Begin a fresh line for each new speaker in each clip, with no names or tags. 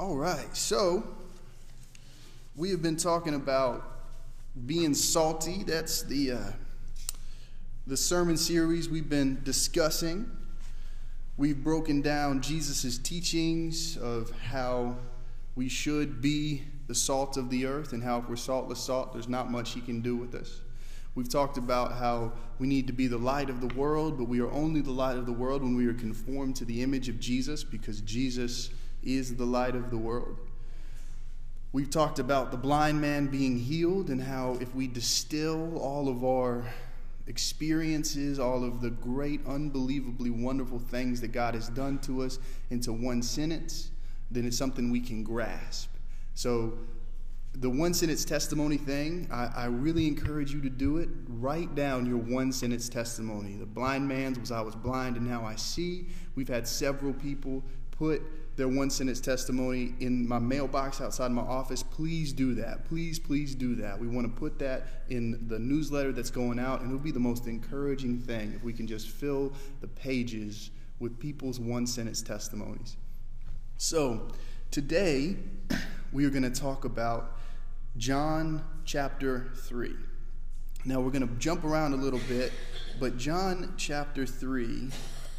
All right, so we have been talking about being salty. That's the uh, the sermon series we've been discussing. We've broken down Jesus' teachings of how we should be the salt of the earth and how if we're saltless salt, there's not much he can do with us. We've talked about how we need to be the light of the world, but we are only the light of the world when we are conformed to the image of Jesus because Jesus is the light of the world. We've talked about the blind man being healed and how if we distill all of our experiences, all of the great, unbelievably wonderful things that God has done to us into one sentence, then it's something we can grasp. So the one sentence testimony thing, I, I, really encourage you to do it. Write down your one sentence testimony. The blind man's was I was blind and now I see. We've had several people put their one sentence testimony in my mailbox outside my office. Please do that. Please, please do that. We want to put that in the newsletter that's going out, and it'll be the most encouraging thing if we can just fill the pages with people's one sentence testimonies. So, today we are going to talk about John chapter 3. Now we're going to jump around a little bit, but John chapter 3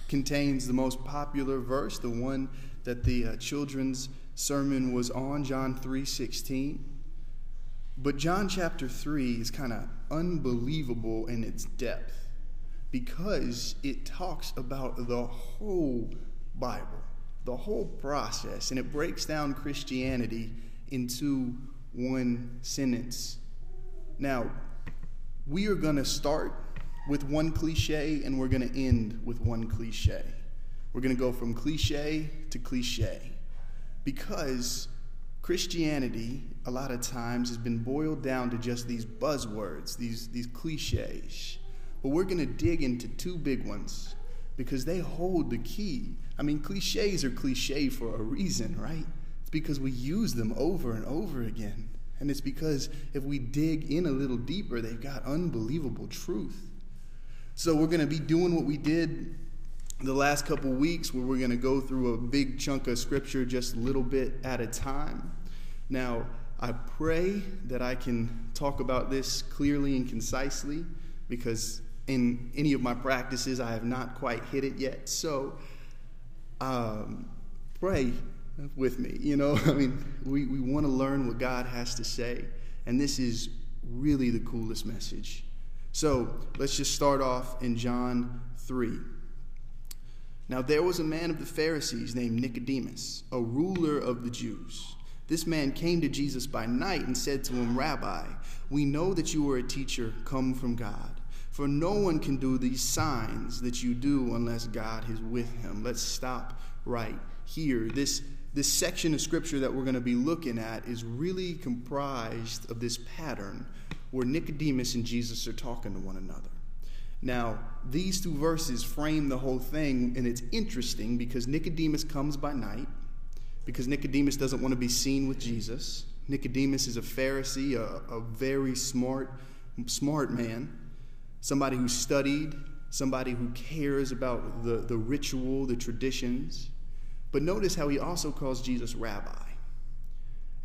contains the most popular verse, the one that the uh, children's sermon was on, John 3:16. But John chapter 3 is kind of unbelievable in its depth because it talks about the whole Bible, the whole process, and it breaks down Christianity into one sentence. Now, we are going to start with one cliche and we're going to end with one cliche. We're going to go from cliche to cliche because Christianity, a lot of times, has been boiled down to just these buzzwords, these, these cliches. But we're going to dig into two big ones because they hold the key. I mean, cliches are cliche for a reason, right? It's because we use them over and over again. And it's because if we dig in a little deeper, they've got unbelievable truth. So we're going to be doing what we did the last couple weeks, where we're going to go through a big chunk of scripture just a little bit at a time. Now, I pray that I can talk about this clearly and concisely because in any of my practices, I have not quite hit it yet. So, um, pray with me. You know, I mean, we, we want to learn what God has to say, and this is really the coolest message. So let's just start off in John 3. Now there was a man of the Pharisees named Nicodemus, a ruler of the Jews. This man came to Jesus by night and said to him, Rabbi, we know that you are a teacher come from God. For no one can do these signs that you do unless God is with him. Let's stop right here. This this section of scripture that we're going to be looking at is really comprised of this pattern where Nicodemus and Jesus are talking to one another. Now, these two verses frame the whole thing, and it's interesting because Nicodemus comes by night, because Nicodemus doesn't want to be seen with Jesus. Nicodemus is a Pharisee, a, a very smart, smart man, somebody who studied, somebody who cares about the, the ritual, the traditions. But notice how he also calls Jesus rabbi.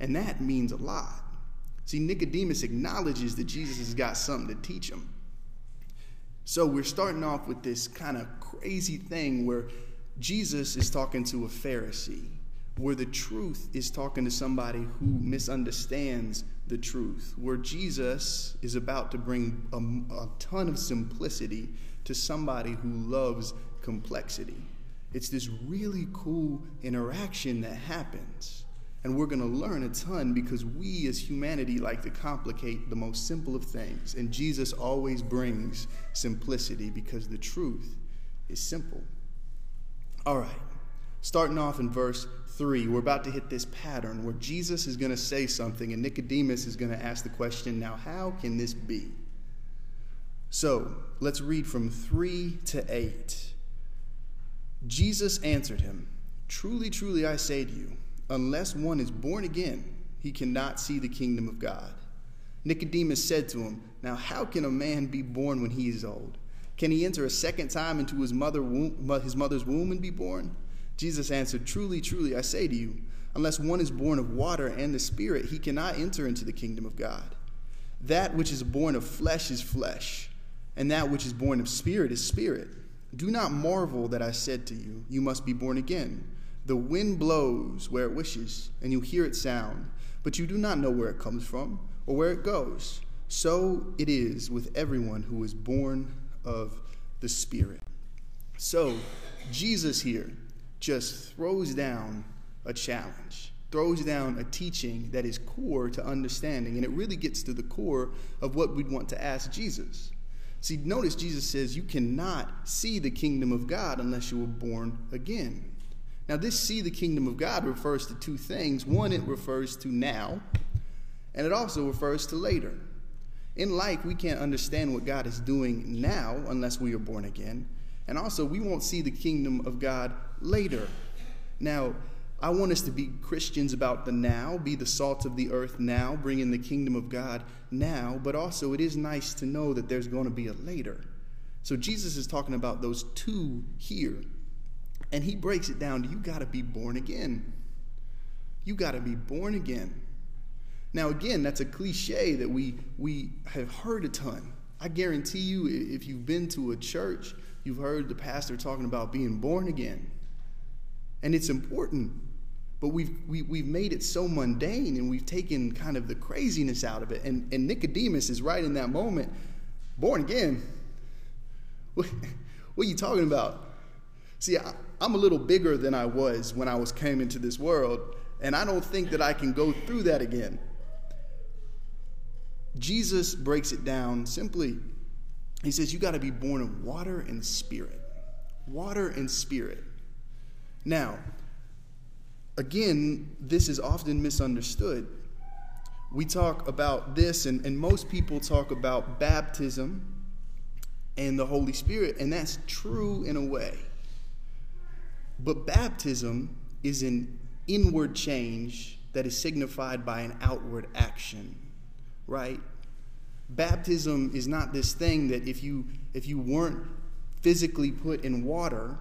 And that means a lot. See, Nicodemus acknowledges that Jesus has got something to teach him. So we're starting off with this kind of crazy thing where Jesus is talking to a Pharisee, where the truth is talking to somebody who misunderstands the truth, where Jesus is about to bring a, a ton of simplicity to somebody who loves complexity. It's this really cool interaction that happens. And we're going to learn a ton because we as humanity like to complicate the most simple of things. And Jesus always brings simplicity because the truth is simple. All right, starting off in verse 3, we're about to hit this pattern where Jesus is going to say something and Nicodemus is going to ask the question now, how can this be? So let's read from 3 to 8. Jesus answered him, Truly, truly, I say to you, unless one is born again, he cannot see the kingdom of God. Nicodemus said to him, Now, how can a man be born when he is old? Can he enter a second time into his, mother womb, his mother's womb and be born? Jesus answered, Truly, truly, I say to you, Unless one is born of water and the Spirit, he cannot enter into the kingdom of God. That which is born of flesh is flesh, and that which is born of spirit is spirit. Do not marvel that I said to you, You must be born again. The wind blows where it wishes, and you hear its sound, but you do not know where it comes from or where it goes. So it is with everyone who is born of the Spirit. So, Jesus here just throws down a challenge, throws down a teaching that is core to understanding, and it really gets to the core of what we'd want to ask Jesus. See, notice Jesus says you cannot see the kingdom of God unless you were born again. Now, this see the kingdom of God refers to two things. One, it refers to now, and it also refers to later. In life, we can't understand what God is doing now unless we are born again. And also, we won't see the kingdom of God later. Now, I want us to be Christians about the now, be the salt of the earth now, bring in the kingdom of God now, but also it is nice to know that there's going to be a later. So Jesus is talking about those two here. And he breaks it down you got to be born again. You got to be born again. Now, again, that's a cliche that we, we have heard a ton. I guarantee you, if you've been to a church, you've heard the pastor talking about being born again. And it's important. But we've, we, have we have made it so mundane and we've taken kind of the craziness out of it. And, and Nicodemus is right in that moment born again. What, what are you talking about? See, I, I'm a little bigger than I was when I was came into this world, and I don't think that I can go through that again. Jesus breaks it down simply. He says, You got to be born of water and spirit. Water and spirit. Now, again, this is often misunderstood. We talk about this, and, and most people talk about baptism and the Holy Spirit, and that's true in a way. But baptism is an inward change that is signified by an outward action, right? Baptism is not this thing that if you if you weren't physically put in water,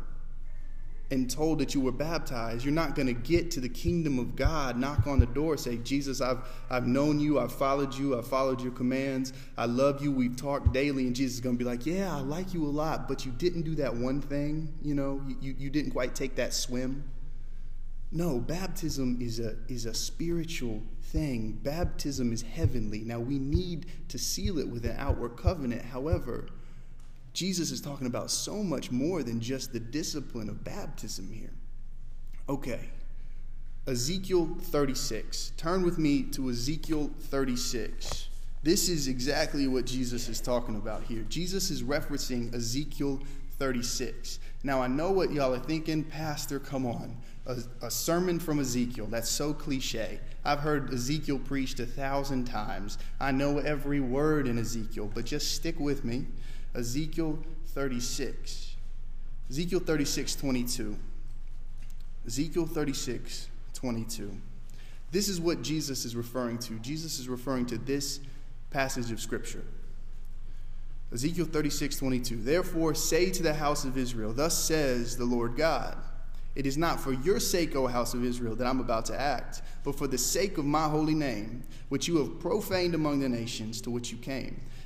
and told that you were baptized, you're not going to get to the kingdom of God, knock on the door, say, Jesus, I've, I've known you, I've followed you, I've followed your commands, I love you, we've talked daily, and Jesus is going to be like, Yeah, I like you a lot, but you didn't do that one thing, you know, you, you didn't quite take that swim. No, baptism is a, is a spiritual thing. Baptism is heavenly. Now, we need to seal it with an outward covenant. However, Jesus is talking about so much more than just the discipline of baptism here. Okay, Ezekiel 36. Turn with me to Ezekiel 36. This is exactly what Jesus is talking about here. Jesus is referencing Ezekiel 36. Now, I know what y'all are thinking, Pastor, come on. A, a, sermon from Ezekiel, that's so cliche. I've heard Ezekiel preached a thousand times. I know every word in Ezekiel, but just stick with me. Ezekiel 36. Ezekiel 36, 22. Ezekiel 36, 22. This is what Jesus is referring to. Jesus is referring to this passage of Scripture. Ezekiel 36, 22. Therefore, say to the house of Israel, Thus says the Lord God, It is not for your sake, O house of Israel, that I'm about to act, but for the sake of my holy name, which you have profaned among the nations to which you came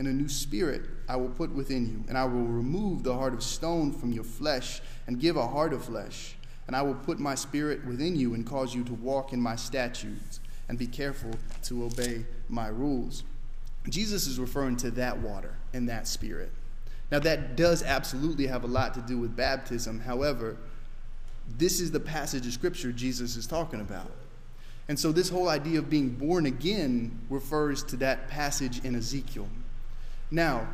and a new spirit I will put within you, and I will remove the heart of stone from your flesh and give a heart of flesh. And I will put my spirit within you and cause you to walk in my statutes and be careful to obey my rules. Jesus is referring to that water and that spirit. Now, that does absolutely have a lot to do with baptism. However, this is the passage of Scripture Jesus is talking about. And so, this whole idea of being born again refers to that passage in Ezekiel. Now,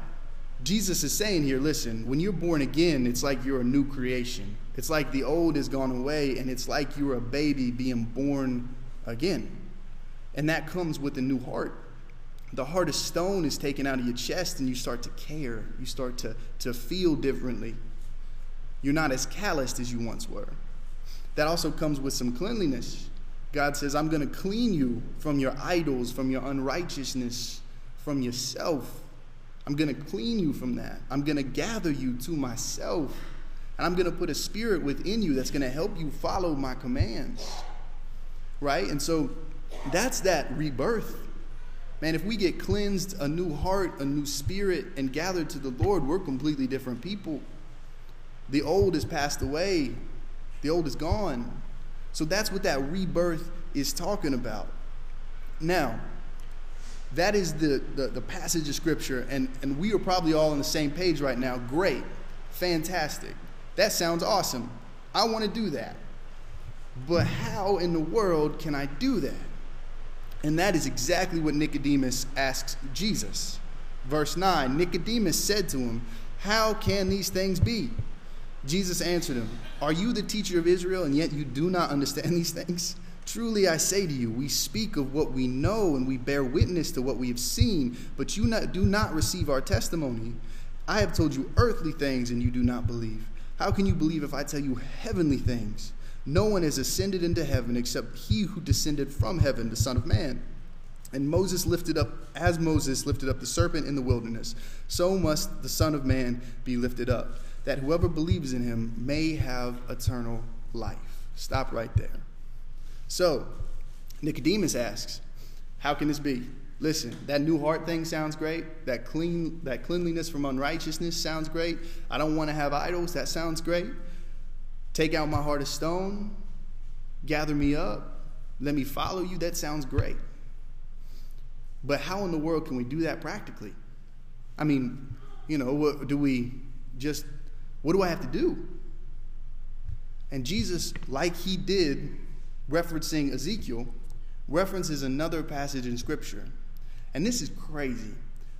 Jesus is saying here listen, when you're born again, it's like you're a new creation. It's like the old has gone away, and it's like you're a baby being born again. And that comes with a new heart. The heart of stone is taken out of your chest, and you start to care. You start to, to feel differently. You're not as calloused as you once were. That also comes with some cleanliness. God says, I'm going to clean you from your idols, from your unrighteousness, from yourself. I'm going to clean you from that. I'm going to gather you to myself. And I'm going to put a spirit within you that's going to help you follow my commands. Right? And so that's that rebirth. Man, if we get cleansed, a new heart, a new spirit, and gathered to the Lord, we're completely different people. The old is passed away, the old is gone. So that's what that rebirth is talking about. Now, that is the, the, the, passage of Scripture, and, and we are probably all on the same page right now. Great, fantastic. That sounds awesome. I want to do that. But how in the world can I do that? And that is exactly what Nicodemus asks Jesus. Verse 9 Nicodemus said to him, How can these things be? Jesus answered him, Are you the teacher of Israel, and yet you do not understand these things? Truly I say to you, we speak of what we know and we bear witness to what we have seen, but you not, do not receive our testimony. I have told you earthly things, and you do not believe. How can you believe if I tell you heavenly things? No one has ascended into heaven except he who descended from heaven, the Son of Man. And Moses lifted up, as Moses lifted up the serpent in the wilderness, so must the Son of Man be lifted up that whoever believes in him may have eternal life. Stop right there. So, Nicodemus asks, How can this be? Listen, that new heart thing sounds great. That clean, that cleanliness from unrighteousness sounds great. I don't want to have idols. That sounds great. Take out my heart of stone. Gather me up. Let me follow you. That sounds great. But how in the world can we do that practically? I mean, you know, what, do we just what do I have to do? And Jesus, like he did, referencing Ezekiel, references another passage in Scripture. And this is crazy.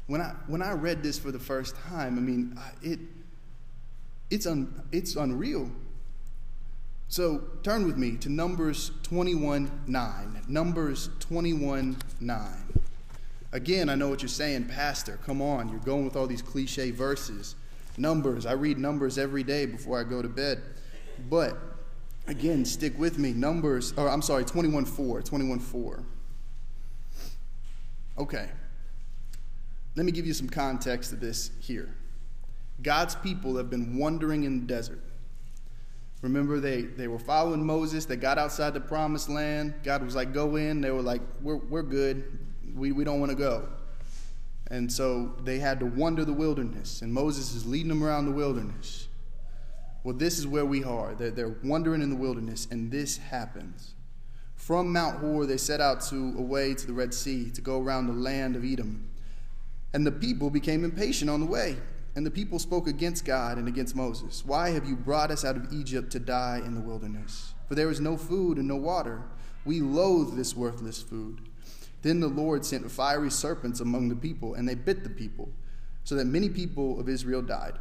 When I, when I read this for the first time, I mean, it, it's, un, it's unreal. So turn with me to Numbers 21 9. Numbers 21 9. Again, I know what you're saying, Pastor. Come on, you're going with all these cliche verses. Numbers. I read Numbers every day before I go to bed. But again, stick with me. Numbers, or I'm sorry, 21 4. 21 4. Okay. Let me give you some context to this here. God's people have been wandering in the desert. Remember, they, they were following Moses. They got outside the promised land. God was like, go in. They were like, we're, we're good. We, we don't want to go. And so they had to wander the wilderness, and Moses is leading them around the wilderness. Well, this is where we are. They're, they're wandering in the wilderness, and this happens. From Mount Hor, they set out to away to the Red Sea to go around the land of Edom. And the people became impatient on the way. And the people spoke against God and against Moses. Why have you brought us out of Egypt to die in the wilderness? For there is no food and no water. We loathe this worthless food. Then the Lord sent fiery serpents among the people, and they bit the people, so that many people of Israel died.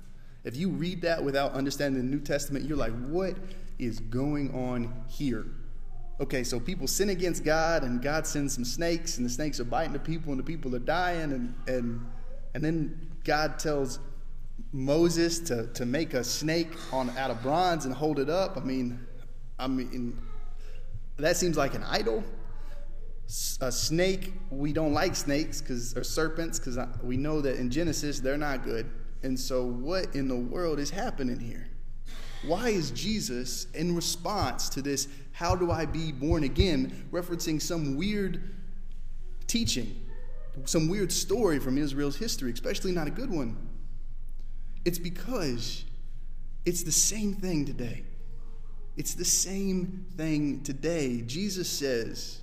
If you read that without understanding the New Testament, you're like, what is going on here? Okay, so people sin against God, and God sends some snakes, and the snakes are biting the people, and the people are dying, and, and, and then God tells Moses to, to make a snake on, out of bronze and hold it up. I mean, I mean, that seems like an idol a snake, we don't like snakes because or serpents because we know that in Genesis they're not good. And so, what in the world is happening here? Why is Jesus, in response to this, how do I be born again, referencing some weird teaching, some weird story from Israel's history, especially not a good one? It's because it's the same thing today. It's the same thing today. Jesus says,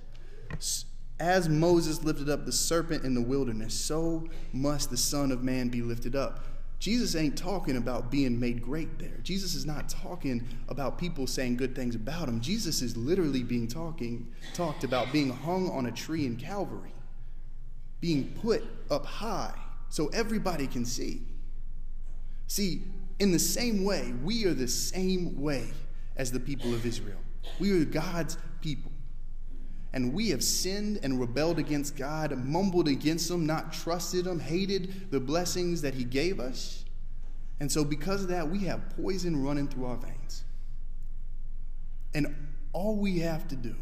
As Moses lifted up the serpent in the wilderness, so must the Son of Man be lifted up. Jesus ain't talking about being made great there. Jesus is not talking about people saying good things about him. Jesus is literally being talking talked about being hung on a tree in Calvary, being put up high so everybody can see. See, in the same way, we are the same way as the people of Israel. We are God's people and we have sinned and rebelled against God, mumbled against Him, not trusted Him, hated the blessings that He gave us. And so, because of that, we have poison running through our veins. And all we have to do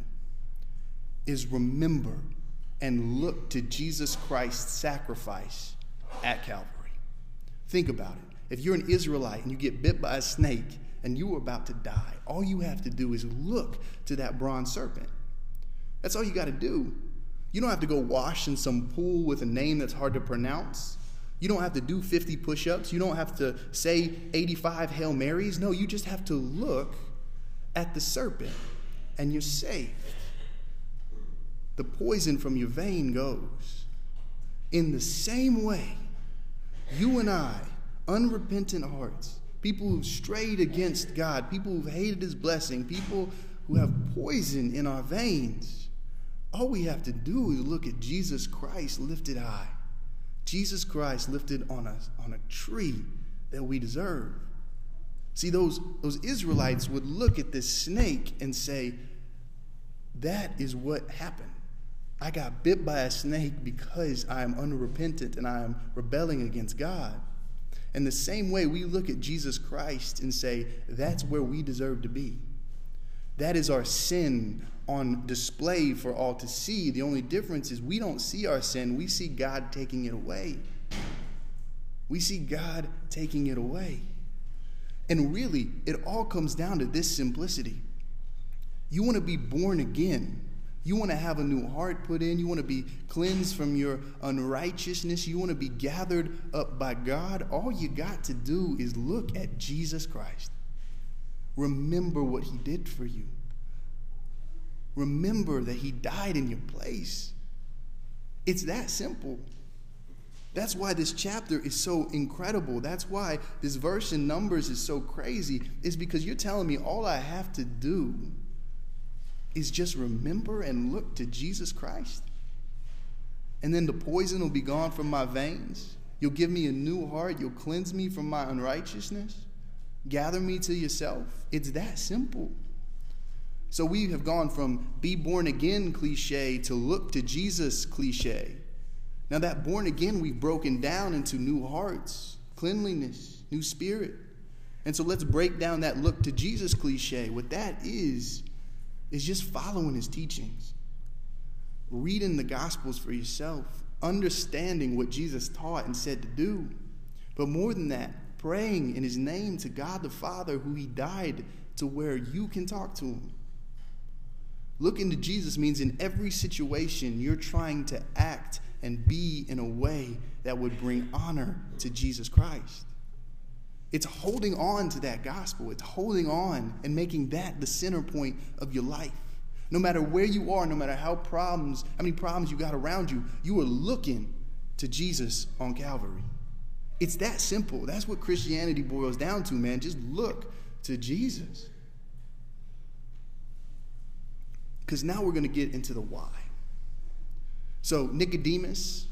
is remember and look to Jesus Christ's sacrifice at Calvary. Think about it. If you're an Israelite and you get bit by a snake and you are about to die, all you have to do is look to that bronze serpent that's all you got to do. You don't have to go wash in some pool with a name that's hard to pronounce. You don't have to do 50 push ups. You don't have to say 85 Hail Marys. No, you just have to look at the serpent and you're saved. The poison from your vein goes. In the same way, you and I, unrepentant hearts, people who've strayed against God, people who've hated His blessing, people who have poison in our veins, all we have to do is look at Jesus Christ lifted high. Jesus Christ lifted on a, on a tree that we deserve. See, those, those Israelites would look at this snake and say, That is what happened. I got bit by a snake because I am unrepentant and I am rebelling against God. And the same way, we look at Jesus Christ and say, That's where we deserve to be. That is our sin on display for all to see. The only difference is we don't see our sin, we see God taking it away. We see God taking it away. And really, it all comes down to this simplicity. You want to be born again. You want to have a new heart put in. You want to be cleansed from your unrighteousness. You want to be gathered up by God. All you got to do is look at Jesus Christ. Remember what he did for you. Remember that he died in your place. It's that simple. That's why this chapter is so incredible. That's why this verse in Numbers is so crazy, is because you're telling me all I have to do is just remember and look to Jesus Christ. And then the poison will be gone from my veins. You'll give me a new heart. You'll cleanse me from my unrighteousness. Gather me to yourself. It's that simple. So we have gone from be born again cliche to look to Jesus cliche. Now, that born again, we've broken down into new hearts, cleanliness, new spirit. And so let's break down that look to Jesus cliche. What that is, is just following his teachings, reading the Gospels for yourself, understanding what Jesus taught and said to do. But more than that, praying in his name to God the Father, who he died to where you can talk to him. Looking to Jesus means in every situation you're trying to act and be in a way that would bring honor to Jesus Christ. It's holding on to that gospel. It's holding on and making that the center point of your life. No matter where you are, no matter how problems, how many problems you got around you, you are looking to Jesus on Calvary. It's that simple. That's what Christianity boils down to, man. Just look to Jesus. Because now we're going to get into the why. So Nicodemus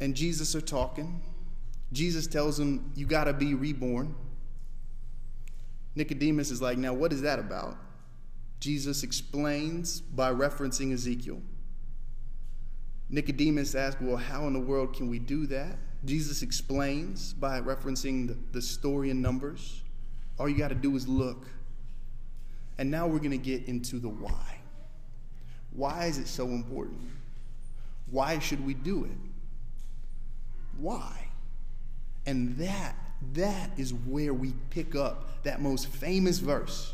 and Jesus are talking. Jesus tells him, You got to be reborn. Nicodemus is like, Now, what is that about? Jesus explains by referencing Ezekiel. Nicodemus asks, Well, how in the world can we do that? Jesus explains by referencing the, story in Numbers. All you got to do is look. And now we're going to get into the why. Why is it so important? Why should we do it? Why? And that that is where we pick up that most famous verse.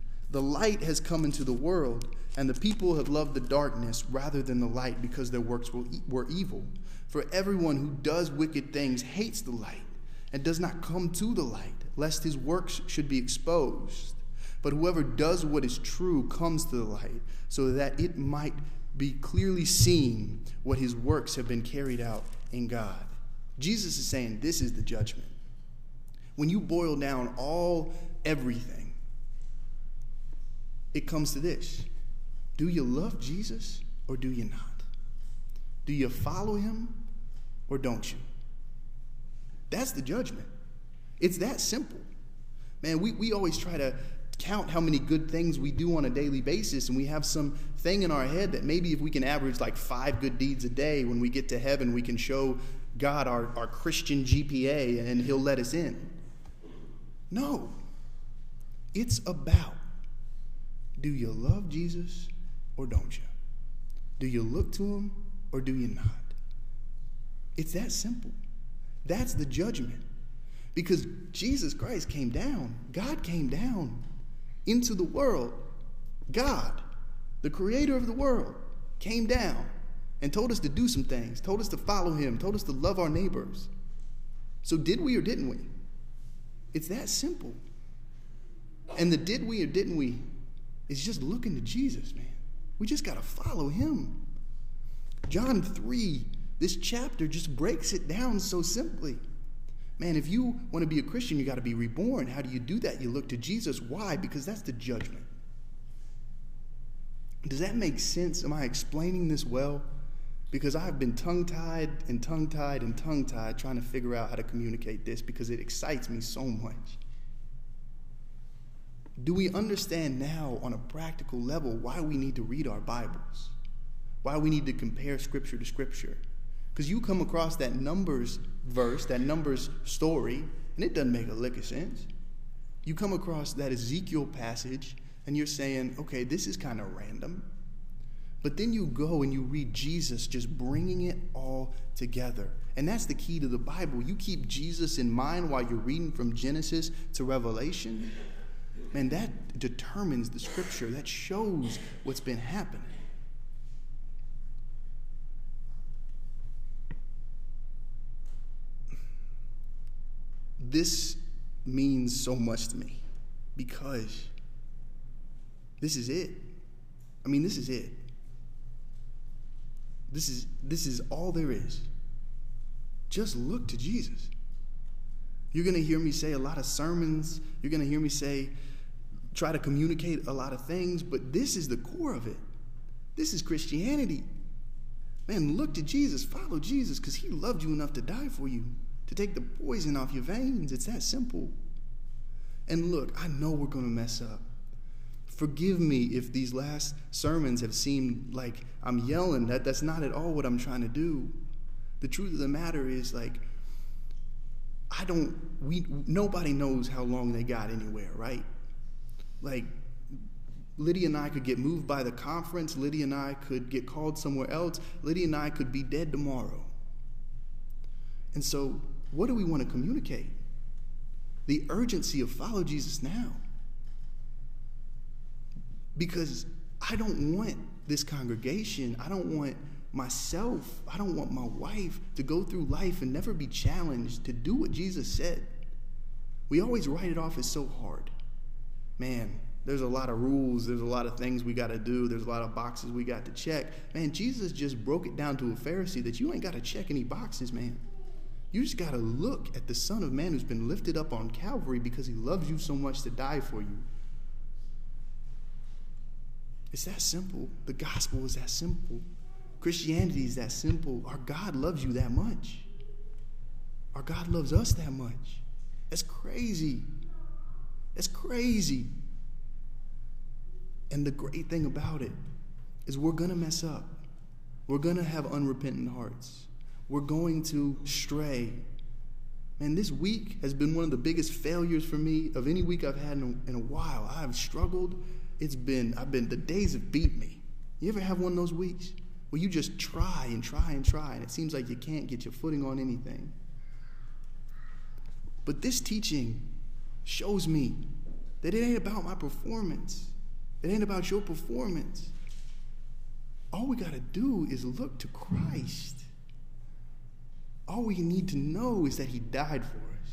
The light has come into the world, and the people have loved the darkness rather than the light because their works were evil. For everyone who does wicked things hates the light and does not come to the light, lest his works should be exposed. But whoever does what is true comes to the light, so that it might be clearly seen what his works have been carried out in God. Jesus is saying this is the judgment. When you boil down all everything, it comes to this Do you love Jesus or do you not? Do you follow him or don't you? That's the judgment. It's that simple. Man, we, we always try to count how many good things we do on a daily basis, and we have some thing in our head that maybe if we can average like five good deeds a day, when we get to heaven, we can show God our, our Christian GPA and He'll let us in. No. It's about do you love Jesus or don't you? Do you look to Him or do you not? It's that simple. That's the judgment. Because Jesus Christ came down, God came down into the world. God, the creator of the world, came down and told us to do some things, told us to follow him, told us to love our neighbors. So, did we or didn't we? It's that simple. And the did we or didn't we is just looking to Jesus, man. We just got to follow him. John 3, this chapter just breaks it down so simply. Man, if you want to be a Christian, you got to be reborn. How do you do that? You look to Jesus. Why? Because that's the judgment. Does that make sense? Am I explaining this well? Because I've been tongue tied and tongue tied and tongue tied trying to figure out how to communicate this because it excites me so much. Do we understand now on a practical level why we need to read our Bibles? Why we need to compare Scripture to Scripture? Because you come across that Numbers verse, that Numbers story, and it doesn't make a lick of sense. You come across that Ezekiel passage, and you're saying, okay, this is kind of random. But then you go and you read Jesus just bringing it all together. And that's the key to the Bible. You keep Jesus in mind while you're reading from Genesis to Revelation. Man, that determines the scripture, that shows what's been happening. this means so much to me because this is it. I mean, this is it. This is this is all there is. Just look to Jesus. You're going to hear me say a lot of sermons. You're going to hear me say try to communicate a lot of things, but this is the core of it. This is Christianity. Man, look to Jesus, follow Jesus cuz he loved you enough to die for you to take the poison off your veins. It's that simple. And look, I know we're going to mess up. Forgive me if these last sermons have seemed like I'm yelling. That, that's not at all what I'm trying to do. The truth of the matter is, like, I don't, we, nobody knows how long they got anywhere, right? Like, Lydia and I could get moved by the conference. Lydia and I could get called somewhere else. Lydia and I could be dead tomorrow. And so what do we want to communicate? The urgency of follow Jesus now. Because I don't want this congregation, I don't want myself, I don't want my wife to go through life and never be challenged to do what Jesus said. We always write it off as so hard. Man, there's a lot of rules, there's a lot of things we got to do, there's a lot of boxes we got to check. Man, Jesus just broke it down to a Pharisee that you ain't got to check any boxes, man. You just got to look at the Son of Man who's been lifted up on Calvary because he loves you so much to die for you. It's that simple. The gospel is that simple. Christianity is that simple. Our God loves you that much. Our God loves us that much. That's crazy. That's crazy. And the great thing about it is we're going to mess up. We're going to have unrepentant hearts we're going to stray. Man, this week has been one of the biggest failures for me of any week I've had in a, in a while. I've struggled. It's been, I've been, the days have beat me. You ever have one of those weeks? where you just try and try and try, and it seems like you can't get your footing on anything. But this teaching shows me that it ain't about my performance, it ain't about your performance. All we got to do is look to Christ. All we need to know is that He died for us.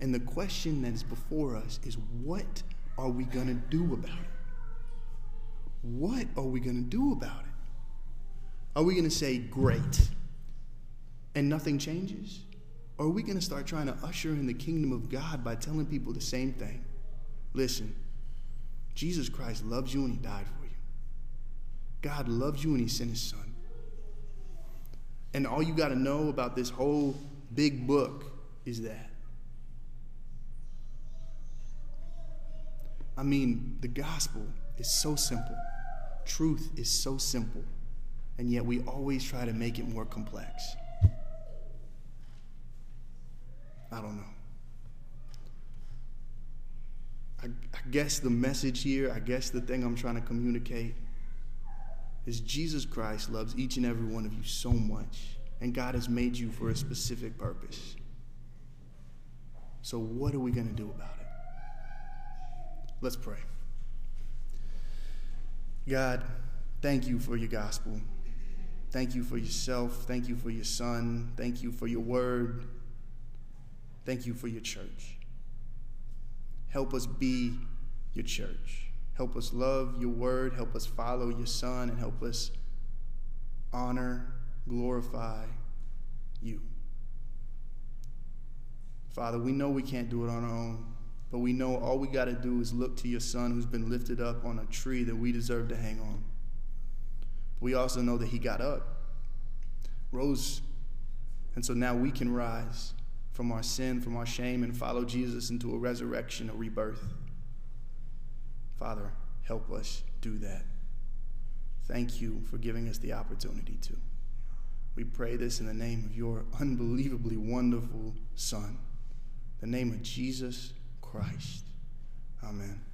And the question that is before us is what are we going to do about it? What are we going to do about it? Are we going to say, great, and nothing changes? Or are we going to start trying to usher in the kingdom of God by telling people the same thing? Listen, Jesus Christ loves you and he died for you. God loves you and he sent his son. And all you got to know about this whole big book is that. I mean, the gospel is so simple, truth is so simple, and yet we always try to make it more complex. I don't know. I, I, guess the message here, I guess the thing I'm trying to communicate is Jesus Christ loves each and every one of you so much, and God has made you for a specific purpose. So, what are we going to do about it? Let's pray. God, thank you for your gospel. Thank you for yourself. Thank you for your son. Thank you for your word. Thank you for your church. Help us be your church. Help us love your word. Help us follow your son and help us honor, glorify you. Father, we know we can't do it on our own, but we know all we got to do is look to your son who's been lifted up on a tree that we deserve to hang on. We also know that he got up, rose, and so now we can rise from our sin, from our shame, and follow Jesus into a resurrection, a rebirth. Father, help us do that. Thank you for giving us the opportunity to. We pray this in the name of your unbelievably wonderful Son, the name of Jesus Christ. Amen.